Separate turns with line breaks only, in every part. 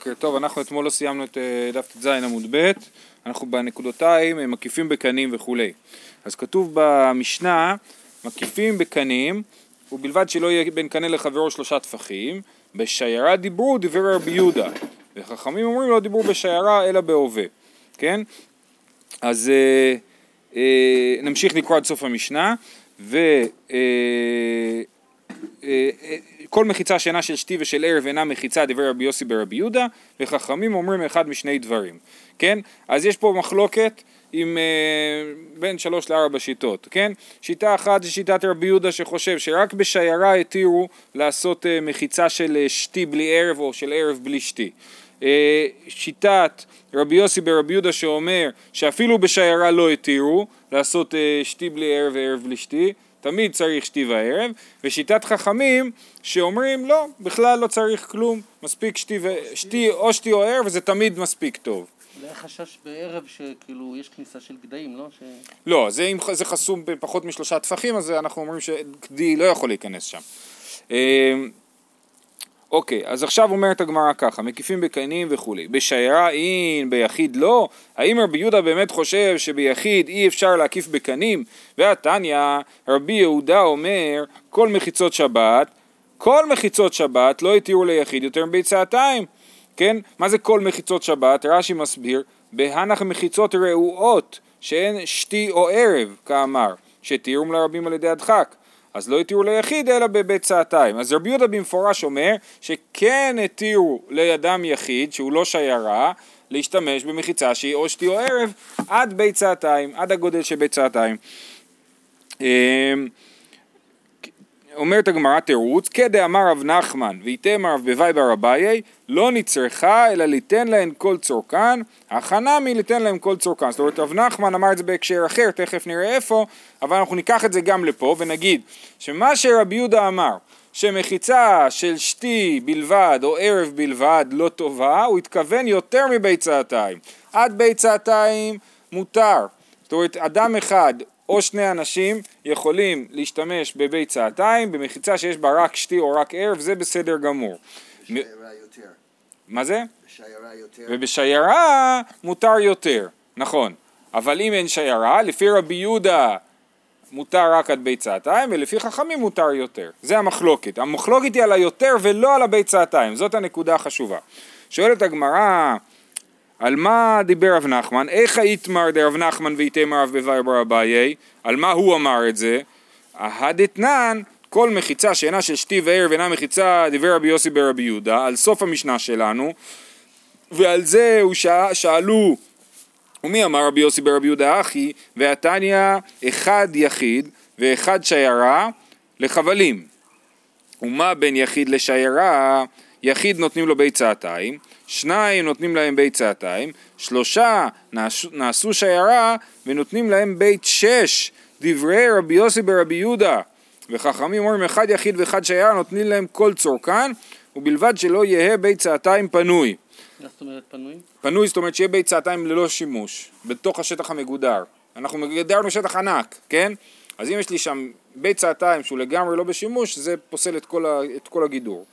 בוקר טוב, אנחנו אתמול לא סיימנו את אה, דף ט"ז עמוד ב', אנחנו בנקודותיים אה, מקיפים בקנים וכולי. אז כתוב במשנה, מקיפים בקנים, ובלבד שלא יהיה בין קנה לחברו שלושה טפחים, בשיירה דיברו דברי רבי יהודה, וחכמים אומרים לא דיברו בשיירה אלא בהווה, כן? אז אה, אה, נמשיך לקרוא עד סוף המשנה, ו... אה, אה, אה, כל מחיצה שאינה של שתי ושל ערב אינה מחיצה דברי רבי יוסי ברבי יהודה וחכמים אומרים אחד משני דברים כן? אז יש פה מחלוקת עם אה, בין שלוש לארבע שיטות כן? שיטה אחת זה שיטת רבי יהודה שחושב שרק בשיירה התירו לעשות אה, מחיצה של אה, שתי בלי ערב או של ערב בלי שתי. אה, שיטת רבי יוסי ברבי יהודה שאומר שאפילו בשיירה לא התירו לעשות אה, שתי בלי ערב וערב בלי שתי תמיד צריך שתי וערב, ושיטת חכמים שאומרים לא, בכלל לא צריך כלום, מספיק שתי, ו... שתי או שתי או ערב וזה תמיד מספיק טוב.
אולי חשש בערב שכאילו יש כניסה של גדיים, לא? ש...
לא, זה, זה חסום בפחות משלושה טפחים, אז אנחנו אומרים שגדי לא יכול להיכנס שם. אוקיי, אז עכשיו אומרת הגמרא ככה, מקיפים בקנים וכולי. בשיירה אין, ביחיד לא? האם רבי יהודה באמת חושב שביחיד אי אפשר להקיף בקנים? והתניא, רבי יהודה אומר, כל מחיצות שבת, כל מחיצות שבת לא התירו ליחיד יותר מביצעתיים. כן? מה זה כל מחיצות שבת? רש"י מסביר, בהנח מחיצות רעועות, שאין שתי או ערב, כאמר, שתירום לרבים על ידי הדחק. אז לא התירו ליחיד אלא בבית צעתיים. אז רבי יהודה במפורש אומר שכן התירו לידם יחיד שהוא לא שיירה להשתמש במחיצה שהיא או שתי או ערב עד בית צעתיים, עד הגודל של בית צעתיים. אמ, אומרת הגמרא תירוץ, כדאמר רב נחמן ויתם רב בוואי בר אביי, לא נצרכה אלא ליתן להן כל צורכן, הכנה מליתן להם כל צורכן. זאת אומרת רב נחמן אמר את זה בהקשר אחר, תכף נראה איפה, אבל אנחנו ניקח את זה גם לפה ונגיד שמה שרבי יהודה אמר שמחיצה של שתי בלבד או ערב בלבד לא טובה, הוא התכוון יותר מביצעתיים. עד ביצעתיים מותר. זאת אומרת אדם אחד או שני אנשים יכולים להשתמש בביצעתיים, במחיצה שיש בה רק שתי או רק ערב, זה בסדר גמור.
בשיירה יותר.
מה זה?
בשיירה יותר.
ובשיירה מותר יותר, נכון. אבל אם אין שיירה, לפי רבי יהודה מותר רק עד ביצעתיים, ולפי חכמים מותר יותר. זה המחלוקת. המחלוקת היא על היותר ולא על הביצעתיים, זאת הנקודה החשובה. שואלת הגמרא, על מה דיבר רב נחמן? איך היתמר דרב נחמן ויתמר רב בבאי בר אביי? על מה הוא אמר את זה? ההדתנן כל מחיצה שאינה של שתי וערב אינה מחיצה דיבר רבי יוסי ברבי יהודה על סוף המשנה שלנו ועל זה הוא שאל, שאלו ומי אמר רבי יוסי ברבי יהודה אחי והתניא אחד יחיד ואחד שיירה לחבלים ומה בין יחיד לשיירה יחיד נותנים לו ביצעתיים שניים נותנים להם בית צעתיים, שלושה נעשו, נעשו שיירה ונותנים להם בית שש, דברי רבי יוסי ברבי יהודה. וחכמים אומרים אחד יחיד ואחד שיירה נותנים להם כל צורכן, ובלבד שלא יהא בית צעתיים פנוי.
מה זאת אומרת פנוי?
פנוי זאת אומרת שיהיה בית צעתיים ללא שימוש, בתוך השטח המגודר. אנחנו מגדרנו שטח ענק, כן? אז אם יש לי שם בית צעתיים שהוא לגמרי לא בשימוש, זה פוסל את כל, ה, את כל הגידור.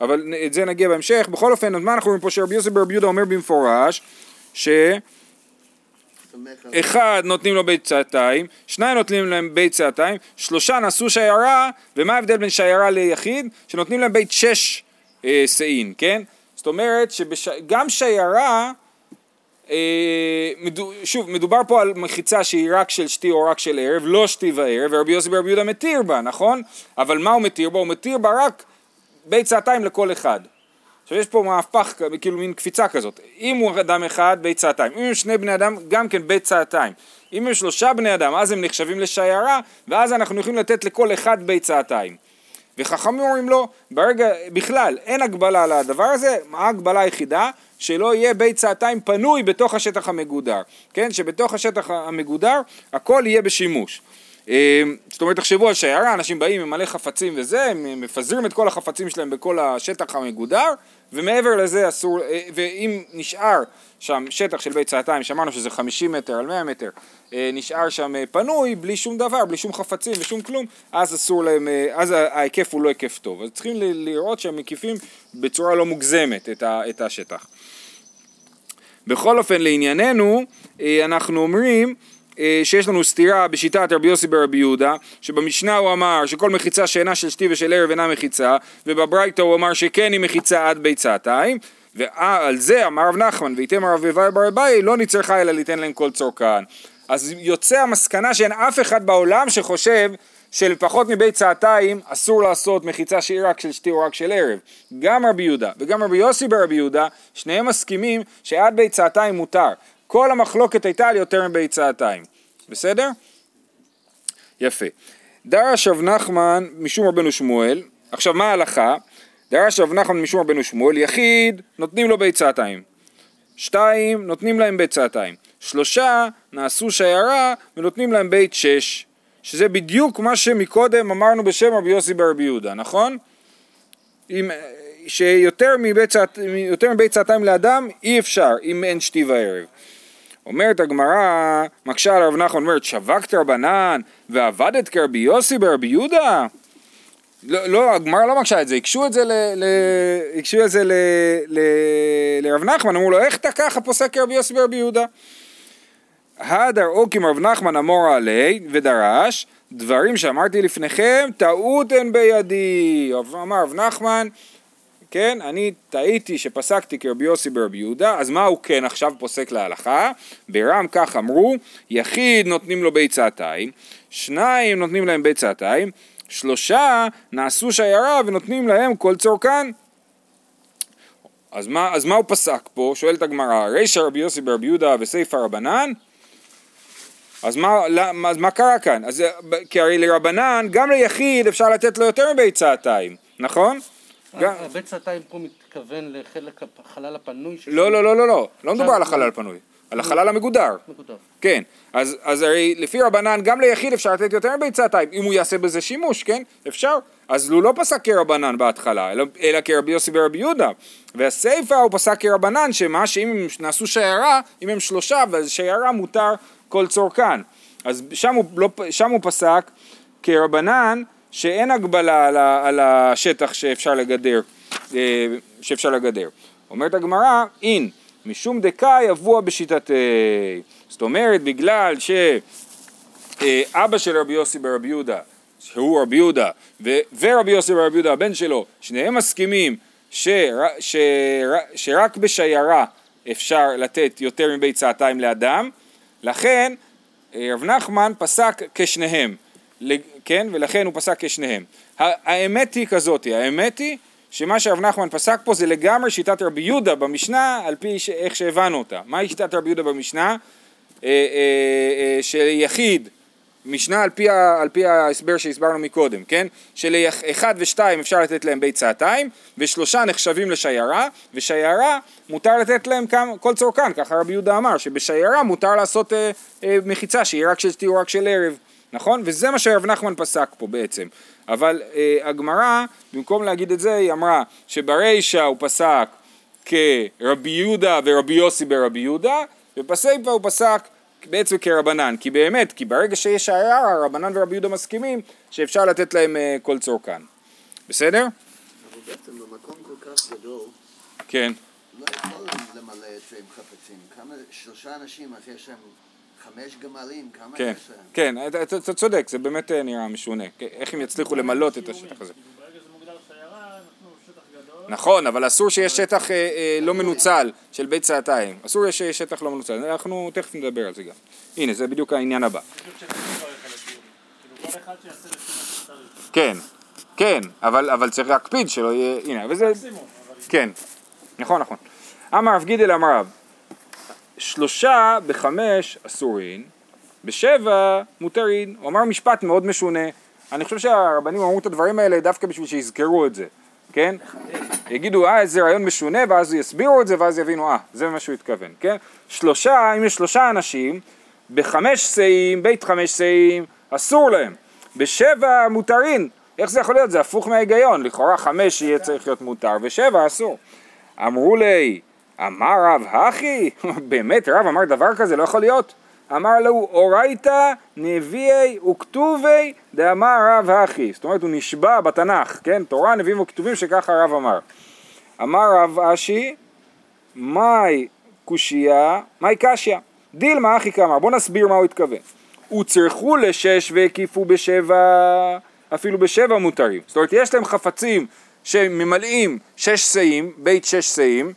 אבל את זה נגיע בהמשך. בכל אופן, אז מה אנחנו רואים פה שרבי יוסף ברבי יהודה אומר במפורש ש... אחד נותנים לו בית צעתיים, שניים נותנים להם בית צעתיים, שלושה נשאו שיירה, ומה ההבדל בין שיירה ליחיד? שנותנים להם בית שש אה, שאין, כן? זאת אומרת שגם שיירה, אה, מדו, שוב, מדובר פה על מחיצה שהיא רק של שתי או רק של ערב, לא שתי וערב, ורבי יוסי ברבי יהודה מתיר בה, נכון? אבל מה הוא מתיר בה? הוא מתיר בה רק בית צעתיים לכל אחד. עכשיו יש פה מהפך, כאילו מין קפיצה כזאת. אם הוא אדם אחד, בית צעתיים. אם הם שני בני אדם, גם כן בית צעתיים. אם הם שלושה בני אדם, אז הם נחשבים לשיירה, ואז אנחנו יכולים לתת לכל אחד בית צעתיים. וחכמים אומרים לו, ברגע, בכלל, אין הגבלה על הדבר הזה, ההגבלה היחידה? שלא יהיה בית צעתיים פנוי בתוך השטח המגודר, כן? שבתוך השטח המגודר הכל יהיה בשימוש. אמ, זאת אומרת, תחשבו על שיירה, אנשים באים עם מלא חפצים וזה, הם מפזרים את כל החפצים שלהם בכל השטח המגודר, ומעבר לזה אסור, אה, ואם נשאר שם שטח של בית צעתיים, שאמרנו שזה 50 מטר על 100 מטר, אה, נשאר שם אה, פנוי, בלי שום דבר, בלי שום חפצים ושום כלום, אז אסור להם, אז ההיקף הוא לא היקף טוב. אז צריכים לראות שהם מקיפים בצורה לא מוגזמת את, השטח. בכל אופן, לענייננו, אנחנו אומרים שיש לנו סתירה בשיטת רבי יוסי ברבי יהודה, שבמשנה הוא אמר שכל מחיצה שאינה של שתי ושל ערב אינה מחיצה, ובברייתא הוא אמר שכן היא מחיצה עד ביצתיים, ועל זה אמר רב נחמן, ויתם הרב אביי בר אביי, לא נצרכה אלא ליתן להם כל צורכן. אז יוצא המסקנה שאין אף אחד בעולם שחושב שלפחות מבית צעתיים אסור לעשות מחיצה שהיא רק של שתי או רק של ערב. גם רבי יהודה וגם רבי יוסי ברבי יהודה, שניהם מסכימים שעד בית צעתיים מותר. כל המחלוקת הייתה על יותר מבית צעתיים. בסדר? יפה. דרש רב נחמן משום רבנו שמואל, עכשיו מה ההלכה? דרש רב נחמן משום רבנו שמואל, יחיד נותנים לו ביצתיים, שתיים נותנים להם ביצתיים, שלושה נעשו שיירה ונותנים להם בית שש, שזה בדיוק מה שמקודם אמרנו בשם רבי יוסי ברבי יהודה, נכון? אם, שיותר מבית, צעת, מבית צעתיים לאדם אי אפשר אם אין שתי וערב. אומרת הגמרא, מקשה על רב נחמן, אומרת שווקת רבנן ועבדת כרבי יוסי ברבי יהודה? לא, לא, הגמרא לא מקשה את זה, הקשו את זה, ל, ל, הקשו את זה ל, ל, לרב נחמן, אמרו לו איך אתה ככה פוסק כרבי יוסי ברבי יהודה? הדר אוקים רב נחמן אמור עלי ודרש דברים שאמרתי לפניכם טעות הן בידי אמר רב נחמן כן, אני טעיתי שפסקתי כרבי יוסי ברבי יהודה, אז מה הוא כן עכשיו פוסק להלכה? ברם כך אמרו, יחיד נותנים לו ביצתיים, שניים נותנים להם ביצתיים, שלושה נעשו שיירה ונותנים להם כל צורכן. אז מה, אז מה הוא פסק פה? שואלת הגמרא, רישא רבי יוסי ברבי יהודה וסיפא רבנן? אז מה, למה, אז מה קרה כאן? אז, כי הרי לרבנן, גם ליחיד אפשר לתת לו יותר מביצתיים, נכון? גם-
הבית צעתיים פה מתכוון לחלק החלל הפנוי של...
לא, לא, לא, לא, לא, לא מדובר על החלל הפנוי, על החלל המגודר,
נקודה.
כן, אז, אז הרי לפי רבנן גם ליחיד אפשר לתת יותר מביצתיים, אם הוא יעשה בזה שימוש, כן, אפשר, אז הוא לא פסק כרבנן בהתחלה, אלא, אלא כרבי יוסי ורבי יהודה, והסיפא הוא פסק כרבנן, שמה שאם הם נעשו שיירה, אם הם שלושה, ואז שיירה מותר כל צורכן, אז שם הוא, לא, שם הוא פסק כרבנן, שאין הגבלה על, ה, על השטח שאפשר לגדר, אה, שאפשר לגדר. אומרת הגמרא, אין, משום דקאי יבוע בשיטתי. זאת אומרת, בגלל שאבא של רבי יוסי ברבי יהודה, שהוא רבי יהודה, ו- ורבי יוסי ברבי יהודה, הבן שלו, שניהם מסכימים שר, שר, שרק בשיירה אפשר לתת יותר מביצתיים לאדם, לכן אה, רב נחמן פסק כשניהם, כן? ולכן הוא פסק כשניהם. האמת היא כזאת, האמת היא שמה שרב נחמן פסק פה זה לגמרי שיטת רבי יהודה במשנה על פי ש... איך שהבנו אותה. מהי שיטת רבי יהודה במשנה? אה, אה, אה, שיחיד, משנה על פי, ה... על פי ההסבר שהסברנו מקודם, כן? שלאחד ושתיים אפשר לתת להם בית צעתיים ושלושה נחשבים לשיירה ושיירה מותר לתת להם כמה, כל צורכן, ככה רבי יהודה אמר שבשיירה מותר לעשות אה, אה, מחיצה שהיא רק של רק של ערב נכון? וזה מה שרב נחמן פסק פה בעצם. אבל אה, הגמרא, במקום להגיד את זה, היא אמרה שברישא הוא פסק כרבי יהודה ורבי יוסי ברבי יהודה, ובסיפא הוא פסק בעצם כרבנן. כי באמת, כי ברגע שיש שיירה, רבנן ורבי יהודה מסכימים שאפשר לתת להם אה, כל צורכן. בסדר?
אבל בעצם במקום כל כך גדול,
כן.
לא יכולים למלא את זה עם חפצים. כמה, שלושה אנשים, אז יש להם חמש גמלים, כמה
כן,
יש להם?
כן, אתה, אתה, אתה צודק, זה באמת אה, נראה משונה. איך הם יצליחו למלות את השטח הזה? נכון, אבל אסור שיש שטח אה, אה, לא מנוצל של בית צעתיים. אסור שיש שטח לא מנוצל. אנחנו תכף נדבר על זה גם. הנה, זה בדיוק העניין הבא. כן, כן, אבל, אבל צריך להקפיד שלא יהיה... הנה, וזה... כן, נכון, נכון. אמר רב גידל אמר רב, שלושה בחמש אסורין, בשבע מותרין. הוא אמר משפט מאוד משונה. אני חושב שהרבנים אמרו את הדברים האלה דווקא בשביל שיזכרו את זה, כן? יגידו, אה, איזה רעיון משונה, ואז יסבירו את זה, ואז יבינו, אה, זה מה שהוא התכוון, כן? שלושה, אם יש שלושה אנשים, בחמש שאים, בית חמש שאים, אסור להם. בשבע מותרין. איך זה יכול להיות? זה הפוך מההיגיון. לכאורה חמש יהיה צריך להיות מותר, ושבע אסור. אמרו לי, אמר רב הכי? באמת רב אמר דבר כזה? לא יכול להיות. אמר לו, אורייתא נביאי וכתובי דאמר רב הכי. זאת אומרת, הוא נשבע בתנ"ך, כן? תורה, נביאים וכתובים שככה הרב אמר. אמר רב אשי, מאי קושייה, מאי קשיא. דילמה אחי כאמר, בוא נסביר מה הוא התכוון. וצרכו לשש והקיפו בשבע, אפילו בשבע מותרים. זאת אומרת, יש להם חפצים שממלאים שש שאים, בית שש שאים,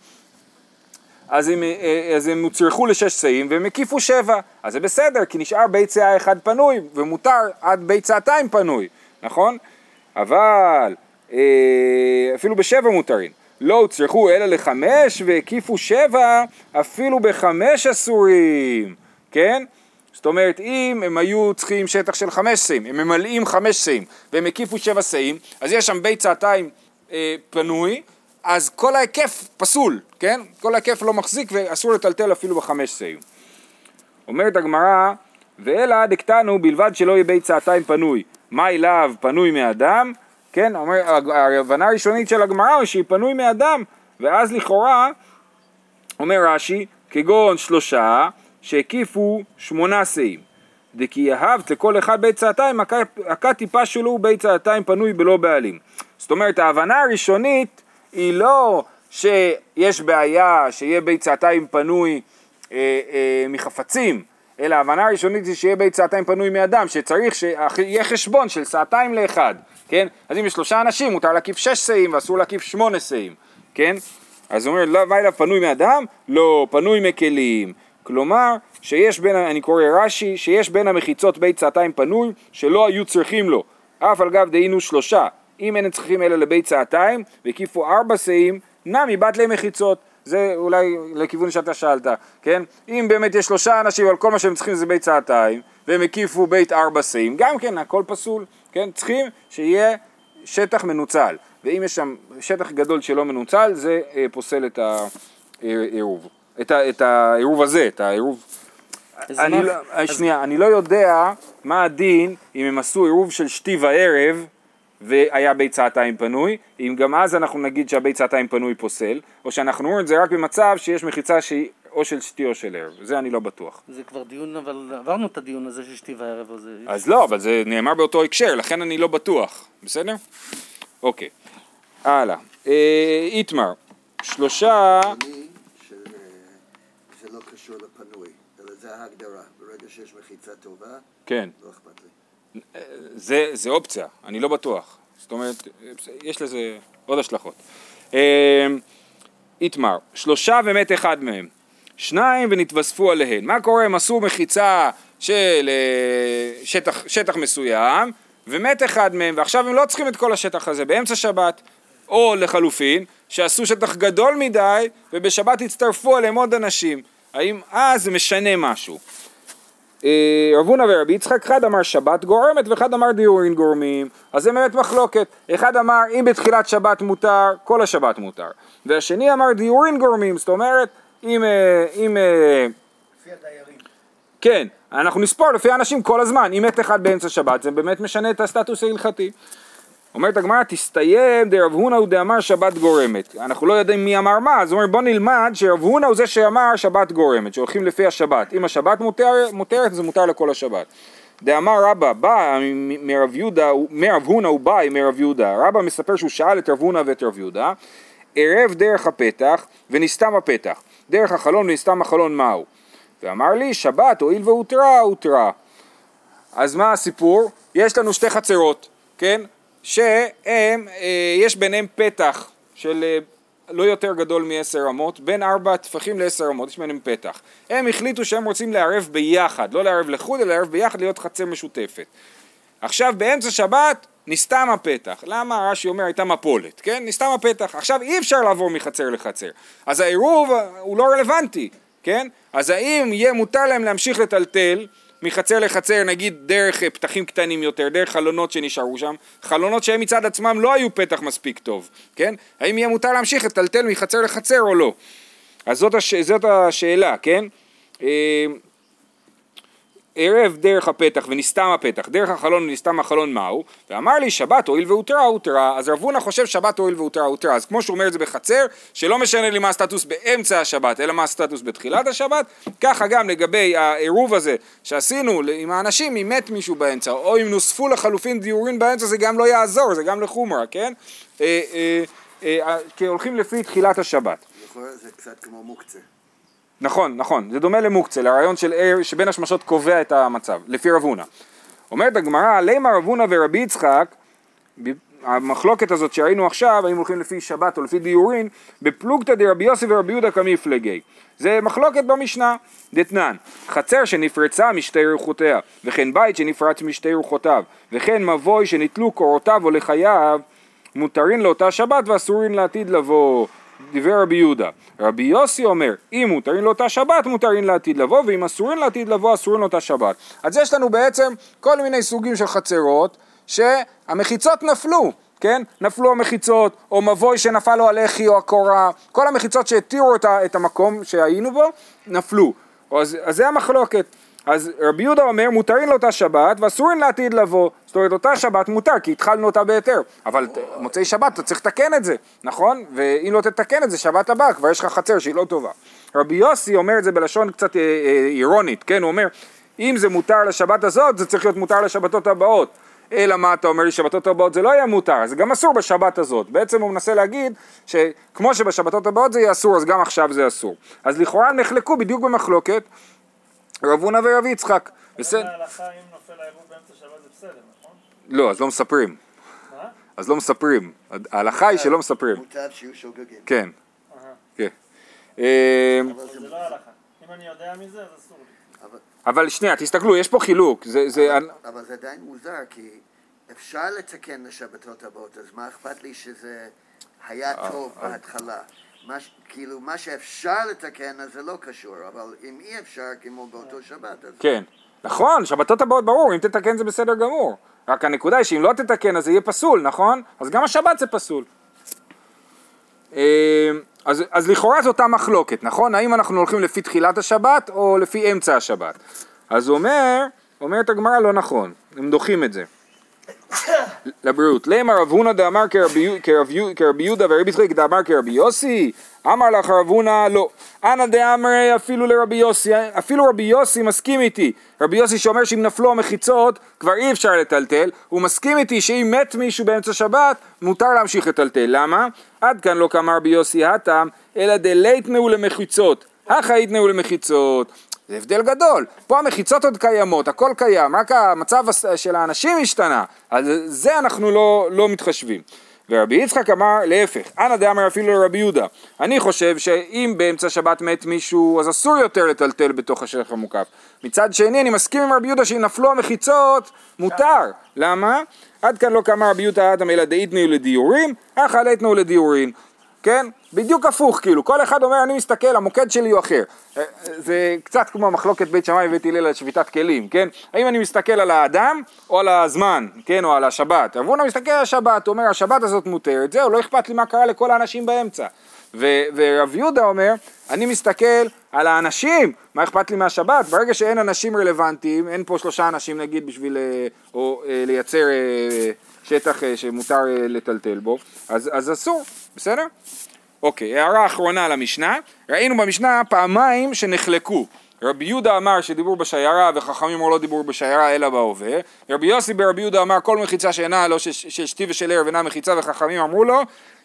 אז הם, אה, אז הם הוצרכו לשש שאים והם הקיפו שבע, אז זה בסדר, כי נשאר בית שאה אחד פנוי, ומותר עד בית שעתיים פנוי, נכון? אבל אה, אפילו בשבע מותרים. לא הוצרכו אלא לחמש והקיפו שבע, אפילו בחמש אסורים, כן? זאת אומרת, אם הם היו צריכים שטח של חמש שאים, הם ממלאים חמש שאים, והם הקיפו שבע שאים, אז יש שם בית שעתיים אה, פנוי, אז כל ההיקף פסול, כן? כל ההיקף לא מחזיק ואסור לטלטל אפילו בחמש שאים. אומרת הגמרא, ואלא דקטנו בלבד שלא יהיה בית שעתיים פנוי. מאי לאו פנוי מאדם, כן? אומר, ההבנה הראשונית של הגמרא היא שהיא פנוי מאדם, ואז לכאורה, אומר רש"י, כגון שלושה שהקיפו שמונה שאים. דכי יהבת לכל אחד בית צעתיים, הכת טיפה שלו בית צעתיים פנוי בלא בעלים. זאת אומרת, ההבנה הראשונית היא לא שיש בעיה שיהיה בית צעתיים פנוי אה, אה, מחפצים, אלא ההבנה הראשונית היא שיהיה בית צעתיים פנוי מאדם, שצריך שיהיה חשבון של סעתיים לאחד, כן? אז אם יש שלושה אנשים מותר להקיף שש שאים ואסור להקיף שמונה שאים, כן? אז הוא אומר, לא, מה אליו פנוי מאדם? לא, פנוי מכלים. כלומר, שיש בין, אני קורא רש"י, שיש בין המחיצות בית צעתיים פנוי, שלא היו צריכים לו. אף על גב דהינו שלושה. אם אין צריכים אלא לבית צעתיים, והקיפו ארבע שאים, נמי בת להם מחיצות. זה אולי לכיוון שאתה שאלת, כן? אם באמת יש שלושה אנשים, אבל כל מה שהם צריכים זה בית צעתיים, והם הקיפו בית ארבע שאים, גם כן, הכל פסול, כן? צריכים שיהיה שטח מנוצל, ואם יש שם שטח גדול שלא מנוצל, זה אה, פוסל את העירוב. את, ה, את העירוב הזה, את העירוב... אני
מה-
לא,
אז-
שנייה, אני לא יודע מה הדין אם הם עשו עירוב של שתי וערב והיה בית צעתיים פנוי, אם גם אז אנחנו נגיד שהבית צעתיים פנוי פוסל, או שאנחנו אומרים את זה רק במצב שיש מחיצה שהיא או של שתי או של ערב, זה אני לא בטוח.
זה כבר דיון, אבל עברנו את הדיון הזה של שתי וערב הזה.
אז לא, אבל זה נאמר באותו הקשר, לכן אני לא בטוח, בסדר? אוקיי, הלאה. אה, איתמר, שלושה...
אני, שזה לא קשור לפנוי, אלא זה ההגדרה. ברגע שיש מחיצה טובה,
כן.
לא אכפת לי.
זה, זה אופציה, אני לא בטוח. זאת אומרת, יש לזה עוד השלכות. אה, איתמר, שלושה ומת אחד מהם. שניים ונתווספו עליהן. מה קורה? הם עשו מחיצה של אה, שטח, שטח מסוים, ומת אחד מהם, ועכשיו הם לא צריכים את כל השטח הזה באמצע שבת. או לחלופין, שעשו שטח גדול מדי, ובשבת הצטרפו עליהם עוד אנשים. האם אז זה משנה משהו? אה, רב הונא ורבי יצחק, אחד אמר שבת גורמת ואחד אמר דיורין גורמים, אז זה באמת מחלוקת. אחד אמר אם בתחילת שבת מותר, כל השבת מותר. והשני אמר דיורין גורמים, זאת אומרת, אם... אה, אם אה,
לפי הדיירים.
כן, אנחנו נספור לפי האנשים כל הזמן, אם מת אחד באמצע שבת זה באמת משנה את הסטטוס ההלכתי. אומרת הגמרא, תסתיים דרב הונא הוא דאמר שבת גורמת. אנחנו לא יודעים מי אמר מה, אז הוא אומר בוא נלמד שרב הונא הוא זה שאמר שבת גורמת, שהולכים לפי השבת. אם השבת מותר, מותרת, זה מותר לכל השבת. דאמר רבא, בא מרב יהודה, מרב הונא הוא בא מרב יהודה. רבא מספר שהוא שאל את רב הונא ואת רב יהודה, ערב דרך הפתח ונסתם הפתח. דרך החלון ונסתם החלון מהו? ואמר לי, שבת הואיל והותרה, הותרה. אז מה הסיפור? יש לנו שתי חצרות, כן? שהם, אה, יש ביניהם פתח של אה, לא יותר גדול מעשר אמות, בין ארבע טפחים לעשר אמות, יש ביניהם פתח. הם החליטו שהם רוצים לערב ביחד, לא לערב לחוד, אלא לערב ביחד, להיות חצר משותפת. עכשיו באמצע שבת נסתם הפתח. למה רש"י אומר הייתה מפולת, כן? נסתם הפתח. עכשיו אי אפשר לעבור מחצר לחצר. אז העירוב אה, הוא לא רלוונטי, כן? אז האם יהיה מותר להם להמשיך לטלטל מחצר לחצר, נגיד דרך אה, פתחים קטנים יותר, דרך חלונות שנשארו שם, חלונות שהם מצד עצמם לא היו פתח מספיק טוב, כן? האם יהיה מותר להמשיך לטלטל מחצר לחצר או לא? אז זאת, הש... זאת השאלה, כן? אה, ערב דרך הפתח ונסתם הפתח, דרך החלון ונסתם החלון מהו? ואמר לי שבת הואיל והותרה הותרה, אז רב הונא חושב שבת הואיל והותרה הותרה, אז כמו שהוא אומר את זה בחצר, שלא משנה לי מה הסטטוס באמצע השבת, אלא מה הסטטוס בתחילת השבת, ככה גם לגבי העירוב הזה שעשינו עם האנשים, אם מת מישהו באמצע, או אם נוספו לחלופין דיורין באמצע, זה גם לא יעזור, זה גם לחומרה, כן? אה, אה, אה, כי הולכים לפי תחילת השבת.
זה קצת כמו מוקצה.
נכון, נכון, זה דומה למוקצה, לרעיון של ער שבין השמשות קובע את המצב, לפי רב הונא. אומרת הגמרא, לימה רב הונא ורבי יצחק, המחלוקת הזאת שראינו עכשיו, האם הולכים לפי שבת או לפי דיורין, בפלוגתא דרבי יוסי ורבי יהודה כמפלגי. זה מחלוקת במשנה, דתנן, חצר שנפרצה משתי רוחותיה, וכן בית שנפרץ משתי רוחותיו, וכן מבוי שנתלו קורותיו או לחייו, מותרין לאותה שבת ואסורין לעתיד לבוא. דיבר רבי יהודה. רבי יוסי אומר, אם מותרין לאותה שבת, מותרין לעתיד לבוא, ואם אסורין לעתיד לבוא, אסורין לאותה שבת. אז יש לנו בעצם כל מיני סוגים של חצרות, שהמחיצות נפלו, כן? נפלו המחיצות, או מבוי שנפל לו הלחי או הקורה, כל המחיצות שהתירו את המקום שהיינו בו, נפלו. אז, אז זה המחלוקת. אז רבי יהודה אומר, מותרין לאותה שבת ואסורין לעתיד לבוא. זאת אומרת, אותה שבת מותר, כי התחלנו אותה בהיתר. אבל מוצאי שבת אתה צריך לתקן את זה, נכון? ואם לא תתקן את זה, שבת הבאה, כבר יש לך חצר שהיא לא טובה. רבי יוסי אומר את זה בלשון קצת אה, אה, אירונית, כן? הוא אומר, אם זה מותר לשבת הזאת, זה צריך להיות מותר לשבתות הבאות. אלא מה אתה אומר לי שבתות הבאות זה לא יהיה מותר, זה גם אסור בשבת הזאת. בעצם הוא מנסה להגיד שכמו שבשבתות הבאות זה יהיה אסור, אז גם עכשיו זה אסור. אז לכאורה נחלקו בדיוק במחלוקת רב הונא ורב יצחק. בסדר?
נכון?
לא, אז לא מספרים. אז לא מספרים. ההלכה היא שלא מספרים.
מוטב שיהיו שוגגים.
כן. כן. אה,
אבל זה
לא הלכה. אם אני יודע מזה אז אסור לי.
אבל-
שנייה, תסתכלו, יש פה חילוק. זה, זה,
אבל זה עדיין מוזר, כי אפשר לתקן לשבתות הבאות, אז מה אכפת לי שזה היה טוב בהתחלה? מה כאילו, מה שאפשר לתקן, אז זה לא קשור, אבל אם אי אפשר, כמו באותו שבת, אז...
כן. נכון, שבתות הבאות ברור, אם תתקן זה בסדר גמור. רק הנקודה היא שאם לא תתקן אז זה יהיה פסול, נכון? אז גם השבת זה פסול. אה, אז, אז לכאורה זו אותה מחלוקת, נכון? האם אנחנו הולכים לפי תחילת השבת או לפי אמצע השבת? אז הוא אומר, אומרת הגמרא לא נכון, הם דוחים את זה. לבריאות. למה רב הונא דאמר כרבי- יהודה ורבי יצחק דאמר כרבי יוסי? אמר לך רב הונא לא. אנא דאמרי אפילו לרבי יוסי, אפילו רבי יוסי מסכים איתי. רבי יוסי שאומר שאם נפלו המחיצות כבר אי אפשר לטלטל, הוא מסכים איתי שאם מת מישהו באמצע שבת מותר להמשיך לטלטל. למה? עד כאן לא כאמר רבי יוסי הטעם, אלא דלייתנאו למחיצות. הכאיתנאו למחיצות. זה הבדל גדול, פה המחיצות עוד קיימות, הכל קיים, רק המצב של האנשים השתנה, אז זה אנחנו לא, לא מתחשבים. ורבי יצחק אמר להפך, אנא דאמר אפילו לרבי יהודה, אני חושב שאם באמצע שבת מת מישהו אז אסור יותר לטלטל בתוך השטח המוקף. מצד שני אני מסכים עם רבי יהודה שאם נפלו המחיצות מותר, למה? עד כאן לא כאמר רבי יהודה אדם אלא דאיתנו לדיורים, אך עליתנו לדיורין. כן? בדיוק הפוך, כאילו, כל אחד אומר, אני מסתכל, המוקד שלי הוא אחר. אה, זה קצת כמו מחלוקת בית שמאי ובית הלל על שביתת כלים, כן? האם אני מסתכל על האדם או על הזמן, כן? או על השבת. רב הונא מסתכל על השבת, הוא אומר, השבת הזאת מותרת, זהו, לא אכפת לי מה קרה לכל האנשים באמצע. ו- ורב יהודה אומר, אני מסתכל על האנשים, מה אכפת לי מהשבת? ברגע שאין אנשים רלוונטיים, אין פה שלושה אנשים נגיד בשביל אה, או, אה, לייצר אה, שטח אה, שמותר אה, לטלטל בו, אז, אז אסור, בסדר? אוקיי, הערה אחרונה על המשנה, ראינו במשנה פעמיים שנחלקו. רבי יהודה אמר שדיבור בשיירה וחכמים אמרו לא דיבור בשיירה אלא בהווה. רבי יוסי ברבי יהודה אמר כל מחיצה שאינה לא של, שתי ושל ערב אינה מחיצה וחכמים אמרו לו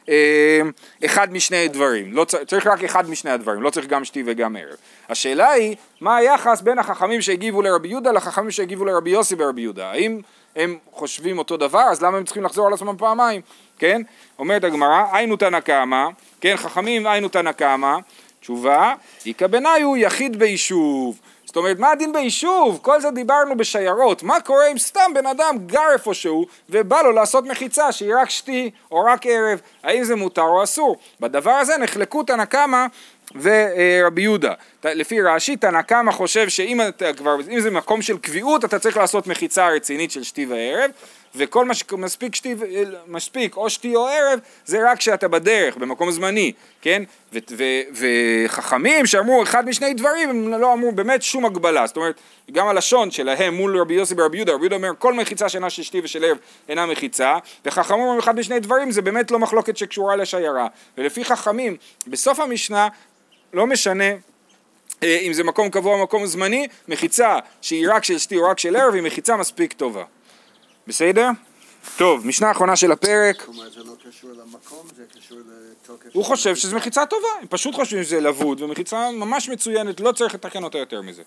אה, אחד משני דברים, לא צריך, צריך רק אחד משני הדברים, לא צריך גם שתי וגם ערב. השאלה היא מה היחס בין החכמים שהגיבו לרבי יהודה לחכמים שהגיבו לרבי יוסי ברבי יהודה, האם הם חושבים אותו דבר אז למה הם צריכים לחזור על עצמם פעמיים, כן? אומרת הגמרא היינו תנא קמא, כן חכמים היינו תנא קמא, תשובה איכא בניו יחיד ביישוב זאת אומרת, מה הדין ביישוב? כל זה דיברנו בשיירות. מה קורה אם סתם בן אדם גר איפשהו ובא לו לעשות מחיצה שהיא רק שתי או רק ערב? האם זה מותר או אסור? בדבר הזה נחלקו תנא קמא ורבי יהודה. לפי רש"י, תנא קמא חושב שאם אתה כבר, אם זה מקום של קביעות, אתה צריך לעשות מחיצה רצינית של שתי וערב, וכל מה שמספיק שתי, מספיק או שתי או ערב, זה רק כשאתה בדרך, במקום זמני, כן? וחכמים שאמרו אחד משני דברים, הם לא אמרו באמת שום הגבלה. זאת אומרת, גם הלשון שלהם מול רבי יוסי ורבי יהודה, רבי יהודה אומר כל מחיצה שאינה של שתי ושל ערב אינה מחיצה, וחכמים אומרים אחד משני דברים, זה באמת לא מחלוקת שקשורה לשיירה. ולפי חכמים, בסוף המשנה, לא משנה אה, אם זה מקום קבוע או מקום זמני, מחיצה שהיא רק של שתי או רק של ערב היא מחיצה מספיק טובה. בסדר? טוב, משנה אחרונה של הפרק.
לא.
הוא חושב. שזו מחיצה טובה, הם פשוט חושבים שזה לבוד ומחיצה ממש מצוינת, לא צריך לתקן אותה יותר מזה.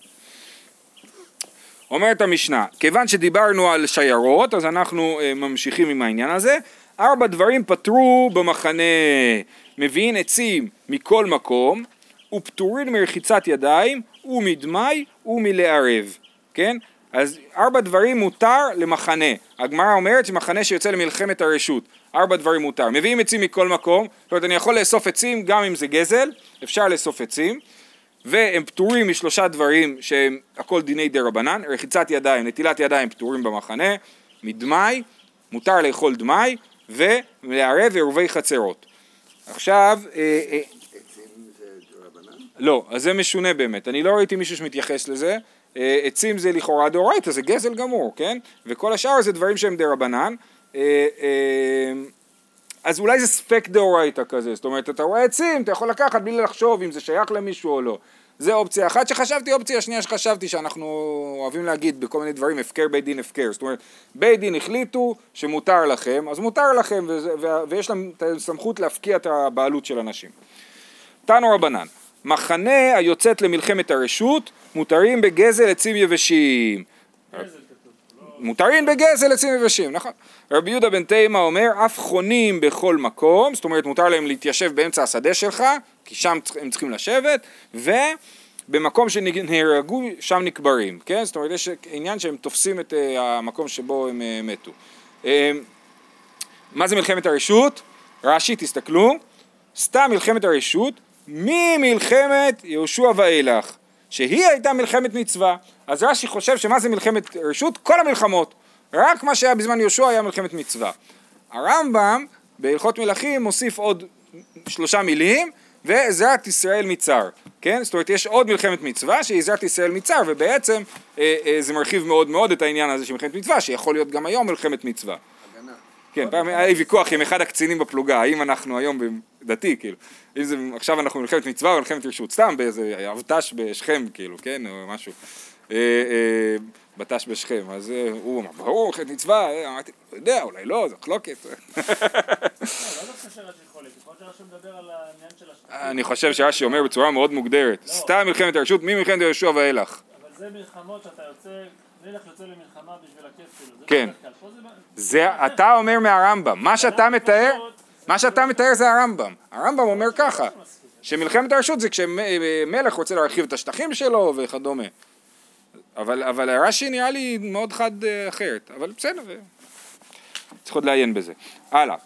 אומרת המשנה, כיוון שדיברנו על שיירות, אז אנחנו אה, ממשיכים עם העניין הזה. ארבע דברים פטרו במחנה, מביאים עצים מכל מקום, ופטורים מרחיצת ידיים, ומדמאי, ומלערב, כן? אז ארבע דברים מותר למחנה. הגמרא אומרת שמחנה שיוצא למלחמת הרשות, ארבע דברים מותר. מביאים עצים מכל מקום, זאת אומרת אני יכול לאסוף עצים גם אם זה גזל, אפשר לאסוף עצים. והם פטורים משלושה דברים שהם הכל דיני דה רבנן, רחיצת ידיים, נטילת ידיים פטורים במחנה, מדמאי, מותר לאכול דמאי, ולערב עירובי חצרות. עכשיו, אה, אה? לא, אז זה משונה באמת, אני לא ראיתי מישהו שמתייחס לזה, עצים זה לכאורה דאורייתא, זה גזל גמור, כן? וכל השאר זה דברים שהם דה רבנן. אה, אה, אז אולי זה ספק דאורייתא כזה, זאת אומרת, אתה רואה עצים, אתה יכול לקחת בלי לחשוב אם זה שייך למישהו או לא. זה אופציה אחת שחשבתי, אופציה שנייה שחשבתי שאנחנו אוהבים להגיד בכל מיני דברים הפקר בית דין הפקר, זאת אומרת בית דין החליטו שמותר לכם, אז מותר לכם וזה, ויש להם את הסמכות להפקיע את הבעלות של אנשים. תנו רבנן, מחנה היוצאת למלחמת הרשות מותרים בגזל עצים יבשים. מותרים בגזל עצים יבשים, נכון. רבי יהודה בן תימא אומר, אף חונים בכל מקום, זאת אומרת מותר להם להתיישב באמצע השדה שלך, כי שם הם צריכים לשבת, ובמקום שנהרגו, שם נקברים, כן? זאת אומרת, יש עניין שהם תופסים את אה, המקום שבו הם אה, מתו. אה, מה זה מלחמת הרשות? רש"י, תסתכלו, סתם מלחמת הרשות, ממלחמת יהושע ואילך, שהיא הייתה מלחמת מצווה. אז רש"י חושב שמה זה מלחמת רשות? כל המלחמות. רק מה שהיה בזמן יהושע היה מלחמת מצווה. הרמב"ם בהלכות מלכים מוסיף עוד שלושה מילים, ועזרת ישראל מצר, כן? זאת אומרת יש עוד מלחמת מצווה שהיא עזרת ישראל מצר, ובעצם אה, אה, זה מרחיב מאוד מאוד את העניין הזה של מלחמת מצווה, שיכול להיות גם היום מלחמת מצווה. כן, פעם היה לי ויכוח עם אחד הקצינים בפלוגה, האם אנחנו היום דתי, כאילו, אם זה, עכשיו אנחנו במלחמת מצווה או במלחמת רשות, סתם באיזה אבט"ש בשכם, כאילו, כן, או משהו, אה, אה, בט"ש בשכם, אז אה, הוא אמר, ברור, מלחמת מצווה, אמרתי, לא יודע, אולי לא, זה מחלוקת.
לא, לא.
אני חושב שרש"י אומר בצורה מאוד מוגדרת, סתם מלחמת הרשות, ממלחמת יהושע ואילך.
אבל זה מלחמות שאתה יוצא, מלך יוצא למלחמה בשביל הכיף שלו. זה
כן.
זה-
אתה אומר מהרמב"ם, מה שאתה מתאר, מה שאתה מתאר זה הרמב"ם, הרמב"ם אומר ככה, שמלחמת הרשות זה כשמלך רוצה להרחיב את השטחים שלו וכדומה. אבל, אבל רש"י נראה לי מאוד חד אה, אחרת, אבל בסדר, אה, צריך עוד לעיין בזה. הלאה,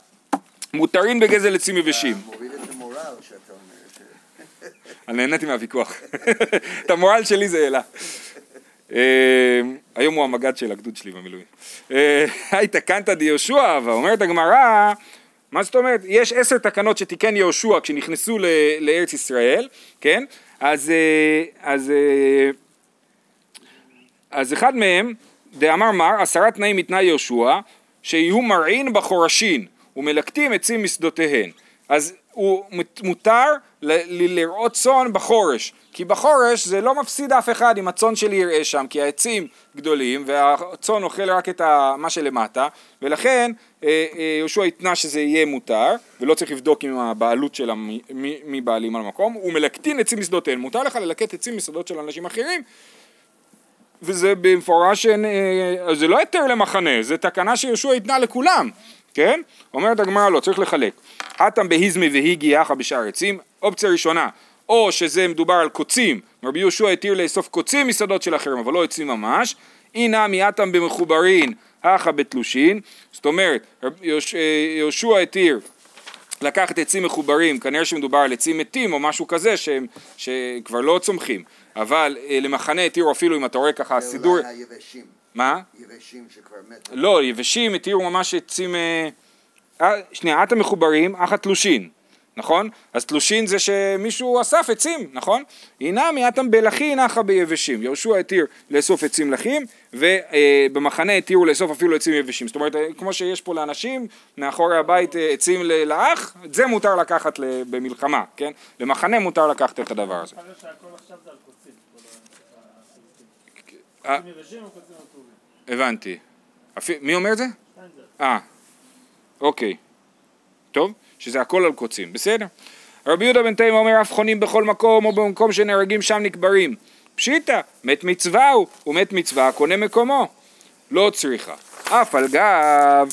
מותרים בגזל עצים יבשים.
אתה מוריד את המורל שאתה אומר. ש-
אני נהניתי מהוויכוח. את המורל שלי זה העלה. אה, היום הוא המג"ד של הגדוד שלי במילואים. אה, היי תקנת דיהושע, ואומרת הגמרא, מה זאת אומרת? יש עשר תקנות שתיקן יהושע כשנכנסו לארץ ישראל, כן? אז, אה, אז, אז אחד מהם, דאמר מר, עשרה תנאים מתנאי יהושע, שיהיו מרעין בחורשין ומלקטים עצים משדותיהן. אז הוא מותר לראות צאן בחורש, כי בחורש זה לא מפסיד אף אחד אם הצאן שלי יראה שם, כי העצים גדולים והצאן אוכל רק את מה שלמטה, ולכן אה, אה, יהושע התנה שזה יהיה מותר, ולא צריך לבדוק עם הבעלות של המ- מי בעלים על המקום, הוא מלקטין עצים משדותיהן, מותר לך ללקט עצים משדות של אנשים אחרים, וזה במפורש, אה, זה לא היתר למחנה, זה תקנה שיהושע התנה לכולם, כן? אומרת הגמרא לא, צריך לחלק. הטם בהיזמי והיגי יחא בשאר עצים, אופציה ראשונה, או שזה מדובר על קוצים, רבי יהושע התיר לאסוף קוצים משדות של אחרים, אבל לא עצים ממש, אי נמי הטם במחוברין, אחא בתלושין, זאת אומרת, אה, יהושע התיר לקחת עצים מחוברים, כנראה שמדובר על עצים מתים או משהו כזה שהם, שכבר לא צומחים, אבל אה, למחנה התירו אפילו אם אתה רואה ככה סידור. מה?
יבשים שכבר מתו.
לא, יבשים התירו ממש עצים, אה, אה, שנייה, את המחוברים, אך התלושין, נכון? אז תלושין זה שמישהו אסף עצים, נכון? הנה אתם בלחי נחה ביבשים. יהושע התיר לאסוף עצים לחים, ובמחנה התירו לאסוף אפילו עצים יבשים. זאת אומרת, כמו שיש פה לאנשים, מאחורי הבית אה, עצים לאח, את זה מותר לקחת במלחמה, כן? למחנה מותר לקחת את הדבר הזה. הבנתי. מי אומר את זה? אה, אוקיי. טוב, שזה הכל על קוצים, בסדר. רבי יהודה בן תימא אומר אף חונים בכל מקום או במקום שנהרגים שם נקברים. פשיטא, מת מצווה הוא, ומת מצווה קונה מקומו. לא צריכה. אף על גב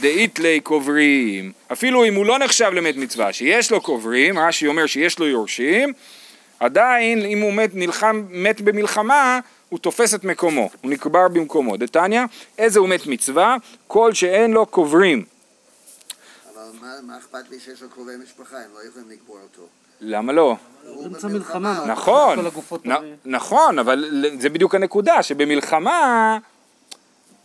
דאיתלי קוברים. אפילו אם הוא לא נחשב למת מצווה, שיש לו קוברים, רש"י אומר שיש לו יורשים, עדיין אם הוא מת, נלחם, מת במלחמה, הוא תופס את מקומו, הוא נקבר במקומו. דתניא, איזה הוא מת מצווה? כל שאין לו קוברים.
אבל מה, מה אכפת לי שיש לו קרובי משפחה, הם לא יכולים לקבור אותו.
למה לא?
באמצע מלחמה. מה?
נכון, נכון, אבל זה בדיוק הנקודה, שבמלחמה,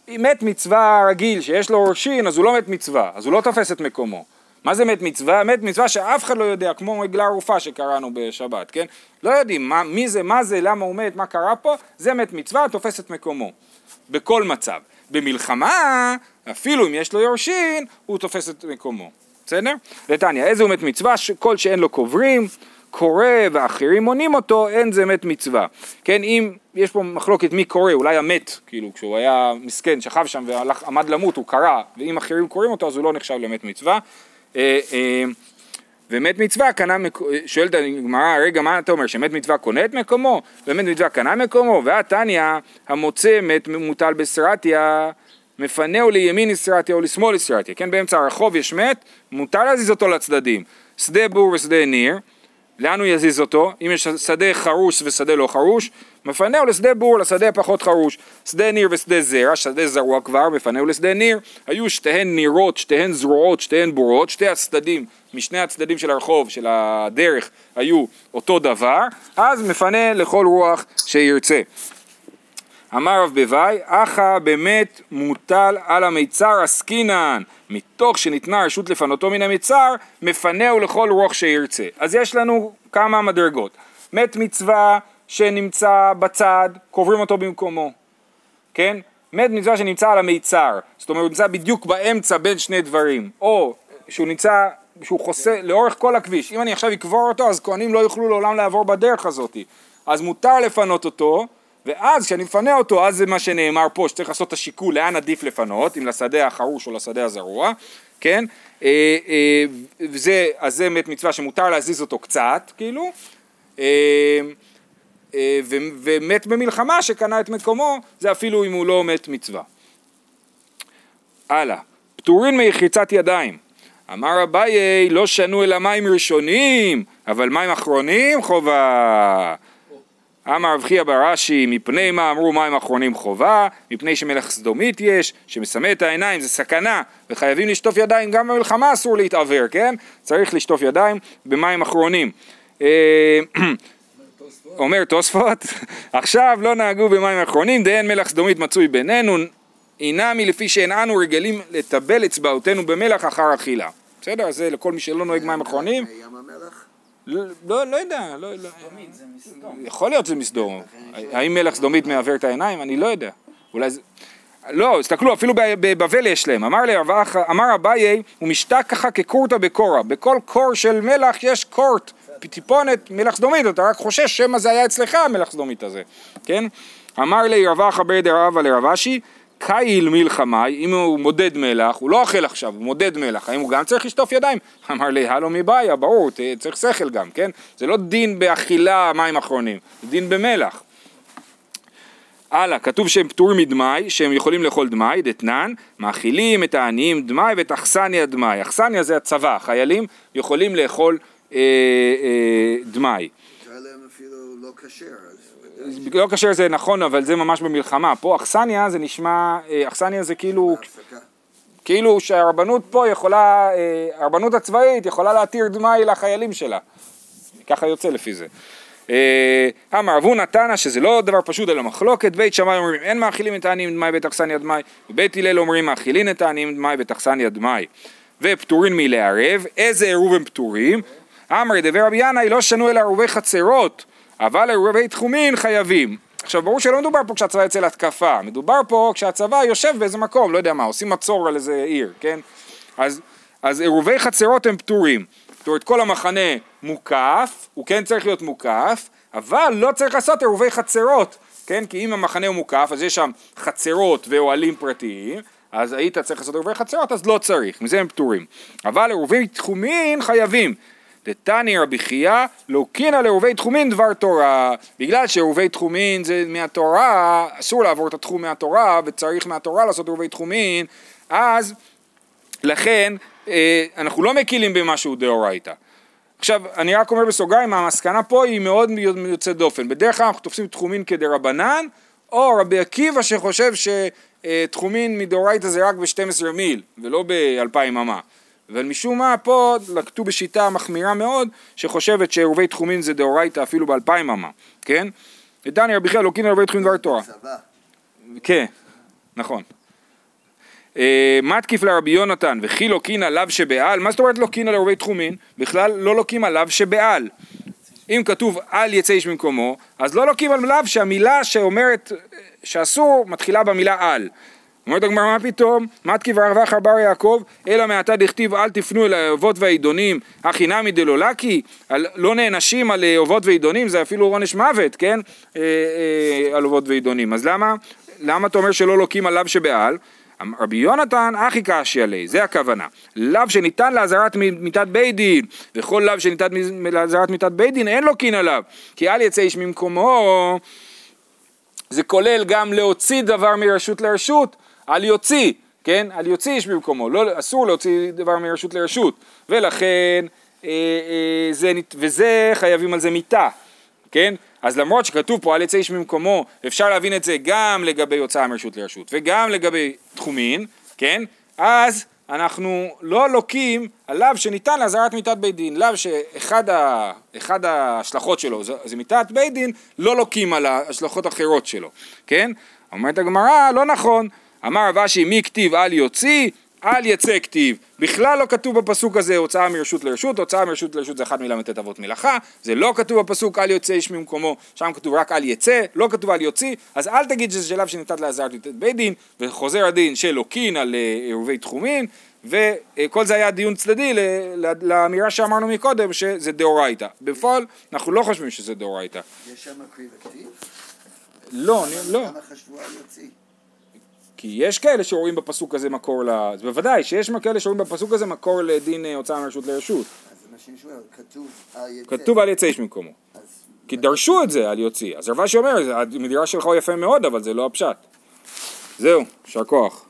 אם מת מצווה רגיל שיש לו ראשין, אז הוא לא מת מצווה, אז הוא לא תופס את מקומו. מה זה מת מצווה? מת מצווה שאף אחד לא יודע, כמו עגלה ערופה שקראנו בשבת, כן? לא יודעים מה, מי זה, מה זה, למה הוא מת, מה קרה פה, זה מת מצווה, תופס את מקומו. בכל מצב. במלחמה, אפילו אם יש לו יורשין, הוא תופס את מקומו. בסדר? נתניה, איזה הוא מת מצווה? כל שאין לו קוברים, קורא ואחרים מונים אותו, אין זה מת מצווה. כן, אם יש פה מחלוקת מי קורא, אולי המת, כאילו, כשהוא היה מסכן, שכב שם ועמד למות, הוא קרא, ואם אחרים קוראים אותו, אז הוא לא נחשב למת מצווה. אה, אה, ומת מצווה קנה, מק- שואלת הגמרא, רגע מה אתה אומר, שמת מצווה קונה את מקומו? ומת מצווה קנה מקומו? והתניא, המוצא מת מוטל בסרטיה, מפנהו לימין אסרטיה או לשמאל אסרטיה, כן, באמצע הרחוב יש מת, מותר להזיז אותו לצדדים, שדה בור ושדה ניר, לאן הוא יזיז אותו? אם יש שדה חרוש ושדה לא חרוש, מפנהו לשדה בור, לשדה פחות חרוש. שדה ניר ושדה זרע, שדה זרוע כבר, מפנהו לשדה ניר. היו שתיהן נירות, שתיהן זרועות, שתיהן בורות, שתי הצדדים, משני הצדדים של הרחוב, של הדרך, היו אותו דבר, אז מפנה לכל רוח שירצה. אמר רב בוואי, אחא באמת מוטל על המיצר עסקינן, מתוך שניתנה רשות לפנותו מן המיצר, מפנהו לכל רוח שירצה. אז יש לנו כמה מדרגות. מת מצווה שנמצא בצד, קוברים אותו במקומו, כן? מת מצווה שנמצא על המיצר, זאת אומרת הוא נמצא בדיוק באמצע בין שני דברים, או שהוא נמצא, שהוא חוסה לאורך כל הכביש, אם אני עכשיו אקבור אותו אז כהנים לא יוכלו לעולם לעבור בדרך הזאת, אז מותר לפנות אותו, ואז כשאני מפנה אותו, אז זה מה שנאמר פה, שצריך לעשות את השיקול לאן עדיף לפנות, אם לשדה החרוש או לשדה הזרוע, כן? אה, אה, וזה, אז זה מת מצווה שמותר להזיז אותו קצת, כאילו, אה, אה, ו- ומת במלחמה שקנה את מקומו, זה אפילו אם הוא לא מת מצווה. הלאה, פטורין מרחיצת ידיים. אמר אביי, לא שנו אלא מים ראשונים, אבל מים אחרונים חובה. אמר רב חייא ברש"י, מפני מה אמרו מים אחרונים חובה? מפני שמלך סדומית יש, שמסמא את העיניים, זה סכנה, וחייבים לשטוף ידיים, גם במלחמה אסור להתעוור, כן? צריך לשטוף ידיים במים אחרונים. אה, אומר תוספות, עכשיו לא נהגו במים אחרונים, דהן מלך סדומית מצוי בינינו, אינמי לפי שאין אנו רגילים לטבל אצבעותינו במלח אחר אכילה. בסדר? זה לכל מי שלא נוהג מים אחרונים.
ים המלח?
לא, לא, לא יודע, לא, לא. יכול להיות שזה מסדום. האם מלך סדומית מעוור את העיניים? אני לא יודע. אולי זה... לא, תסתכלו, אפילו בבבל יש להם. אמר לי, אמר אביי, הוא משתק ככה כקורתא בקורא. בכל קור של מלח יש קורט, טיפונת מלח סדומית, אתה רק חושש שמא זה היה אצלך המלח סדומית הזה, כן? אמר לי רב אחא בר דרבא לרב אשי, קייל מלחמי, אם הוא מודד מלח, הוא לא אוכל עכשיו, הוא מודד מלח, האם הוא גם צריך לשטוף ידיים? אמר לי, הלו מבעיה, ברור, צריך שכל גם, כן? זה לא דין באכילה מים אחרונים, זה דין במלח. הלאה, כתוב שהם פטורים מדמאי, שהם יכולים לאכול דמאי, דתנן, מאכילים את העניים דמאי ואת אכסניה דמאי. אכסניה זה הצבא, חיילים יכולים לאכול אה, אה, דמאי.
אפילו לא כשר,
לא כאשר זה נכון, אבל זה ממש במלחמה. פה אכסניה זה נשמע, אה, אכסניה זה כאילו. כאילו שהרבנות פה יכולה, אה, הרבנות הצבאית יכולה להתיר דמאי לחיילים שלה. ככה יוצא לפי זה. אה, אמר אבו נתנא שזה לא דבר פשוט אלא מחלוקת, בית שמאי אומרים אין מאכילים את העניים דמאי ואת אכסניה דמאי, ובית הלל אומרים מאכילין את העניים דמאי ואת אכסניה דמאי. ופטורין מלערב, איזה עירוב הם פטורים? אמרי דבר רבי ינאי לא שנו אלא עירובי חצרות, אבל עירובי תחומין חייבים. עכשיו ברור שלא מדובר פה כשהצבא יוצא להתקפה, מדובר פה כשהצבא יושב באיזה מקום, לא יודע מה, עושים מצור על איזה עיר, כן? אז, אז עירובי חצרות הם פטורים. זאת אומרת כל המחנה מוקף, הוא כן צריך להיות מוקף, אבל לא צריך לעשות עירובי חצרות, כן? כי אם המחנה הוא מוקף, אז יש שם חצרות ואוהלים פרטיים, אז היית צריך לעשות עירובי חצרות, אז לא צריך, מזה הם פטורים. אבל עירובי תחומין חייבים. דתני רבי חייא לוקינא לעירובי תחומין דבר תורה בגלל שעירובי תחומין זה מהתורה אסור לעבור את התחום מהתורה וצריך מהתורה לעשות עירובי תחומין אז לכן אה, אנחנו לא מקילים במשהו דאורייתא. עכשיו אני רק אומר בסוגריים המסקנה פה היא מאוד יוצאת דופן. בדרך כלל אנחנו תופסים תחומין כדרבנן או רבי עקיבא שחושב שתחומין מדאורייתא זה רק ב-12 מיל ולא באלפיים אמה אבל משום מה פה לקטו בשיטה מחמירה מאוד שחושבת שעירובי תחומין זה דאורייתא אפילו באלפיים אמה, כן? ודני רבי חייא לוקין עירובי תחומין דבר תורה. כן, נכון. אה, מתקיף לרבי יונתן וכי לוקין עליו שבעל, מה זאת אומרת לוקין על עירובי תחומין? בכלל לא לוקים עליו שבעל. אם כתוב אל יצא איש ממקומו, אז לא לוקים עליו שהמילה שאומרת שאסור מתחילה במילה על. אומרת הגמרא מה פתאום, מתקיף ורווח בר יעקב, אלא מעתה דכתיב אל תפנו אל האובות והעידונים, הכי נמי דלולקי, לא נענשים על אה, אובות ועידונים, זה אפילו עונש מוות, כן? אה, אה, על אובות ועידונים. אז למה, למה אתה אומר שלא לוקים על לאו שבעל? רבי יונתן אחי קשי עלי, זה הכוונה. לאו שניתן לאזהרת מיתת בית דין, וכל לאו שניתן לאזהרת מיתת בית דין אין לוקין עליו, כי אל יצא איש ממקומו, זה כולל גם להוציא דבר מרשות לרשות, אל יוציא, כן? אל יוציא איש במקומו, לא, אסור להוציא דבר מרשות לרשות, ולכן, אה, אה, זה, וזה חייבים על זה מיתה, כן? אז למרות שכתוב פה אל יצא איש ממקומו, אפשר להבין את זה גם לגבי הוצאה מרשות לרשות וגם לגבי תחומין, כן? אז אנחנו לא לוקים על לאו שניתן לאזהרת מיתת בית דין, לאו שאחד ה, אחד ההשלכות שלו זה, זה מיתת בית דין, לא לוקים על ההשלכות האחרות שלו, כן? אומרת הגמרא, לא נכון, אמר רב אשי מי כתיב אל יוציא, אל יצא כתיב. בכלל לא כתוב בפסוק הזה הוצאה מרשות לרשות, הוצאה מרשות לרשות זה אחד מל"ט אבות מלאכה, זה לא כתוב בפסוק אל יוצא איש ממקומו, שם כתוב רק אל יצא, לא כתוב אל יוציא, אז אל תגיד שזה שלב שניתן לעזרת לתת בית דין, וחוזר הדין של לוקין על אה, עירובי תחומין, וכל זה היה דיון צדדי לאמירה שאמרנו מקודם שזה דאורייתא. בפועל אנחנו לא חושבים שזה דאורייתא.
יש שם קריב הכתיב?
לא, לא.
למה חשבו על יוציא?
כי יש כאלה שרואים בפסוק הזה מקור ל... אז בוודאי שיש כאלה שרואים בפסוק הזה מקור לדין אה, הוצאה מרשות לרשות.
אז מה שואל, כתוב על יצא.
כתוב אל יצא איש ממקומו.
אז
כי דרשו את זה על יוציא. אז רבשי אומר, המדירה שלך הוא יפה מאוד, אבל זה לא הפשט. זהו, יישר כוח.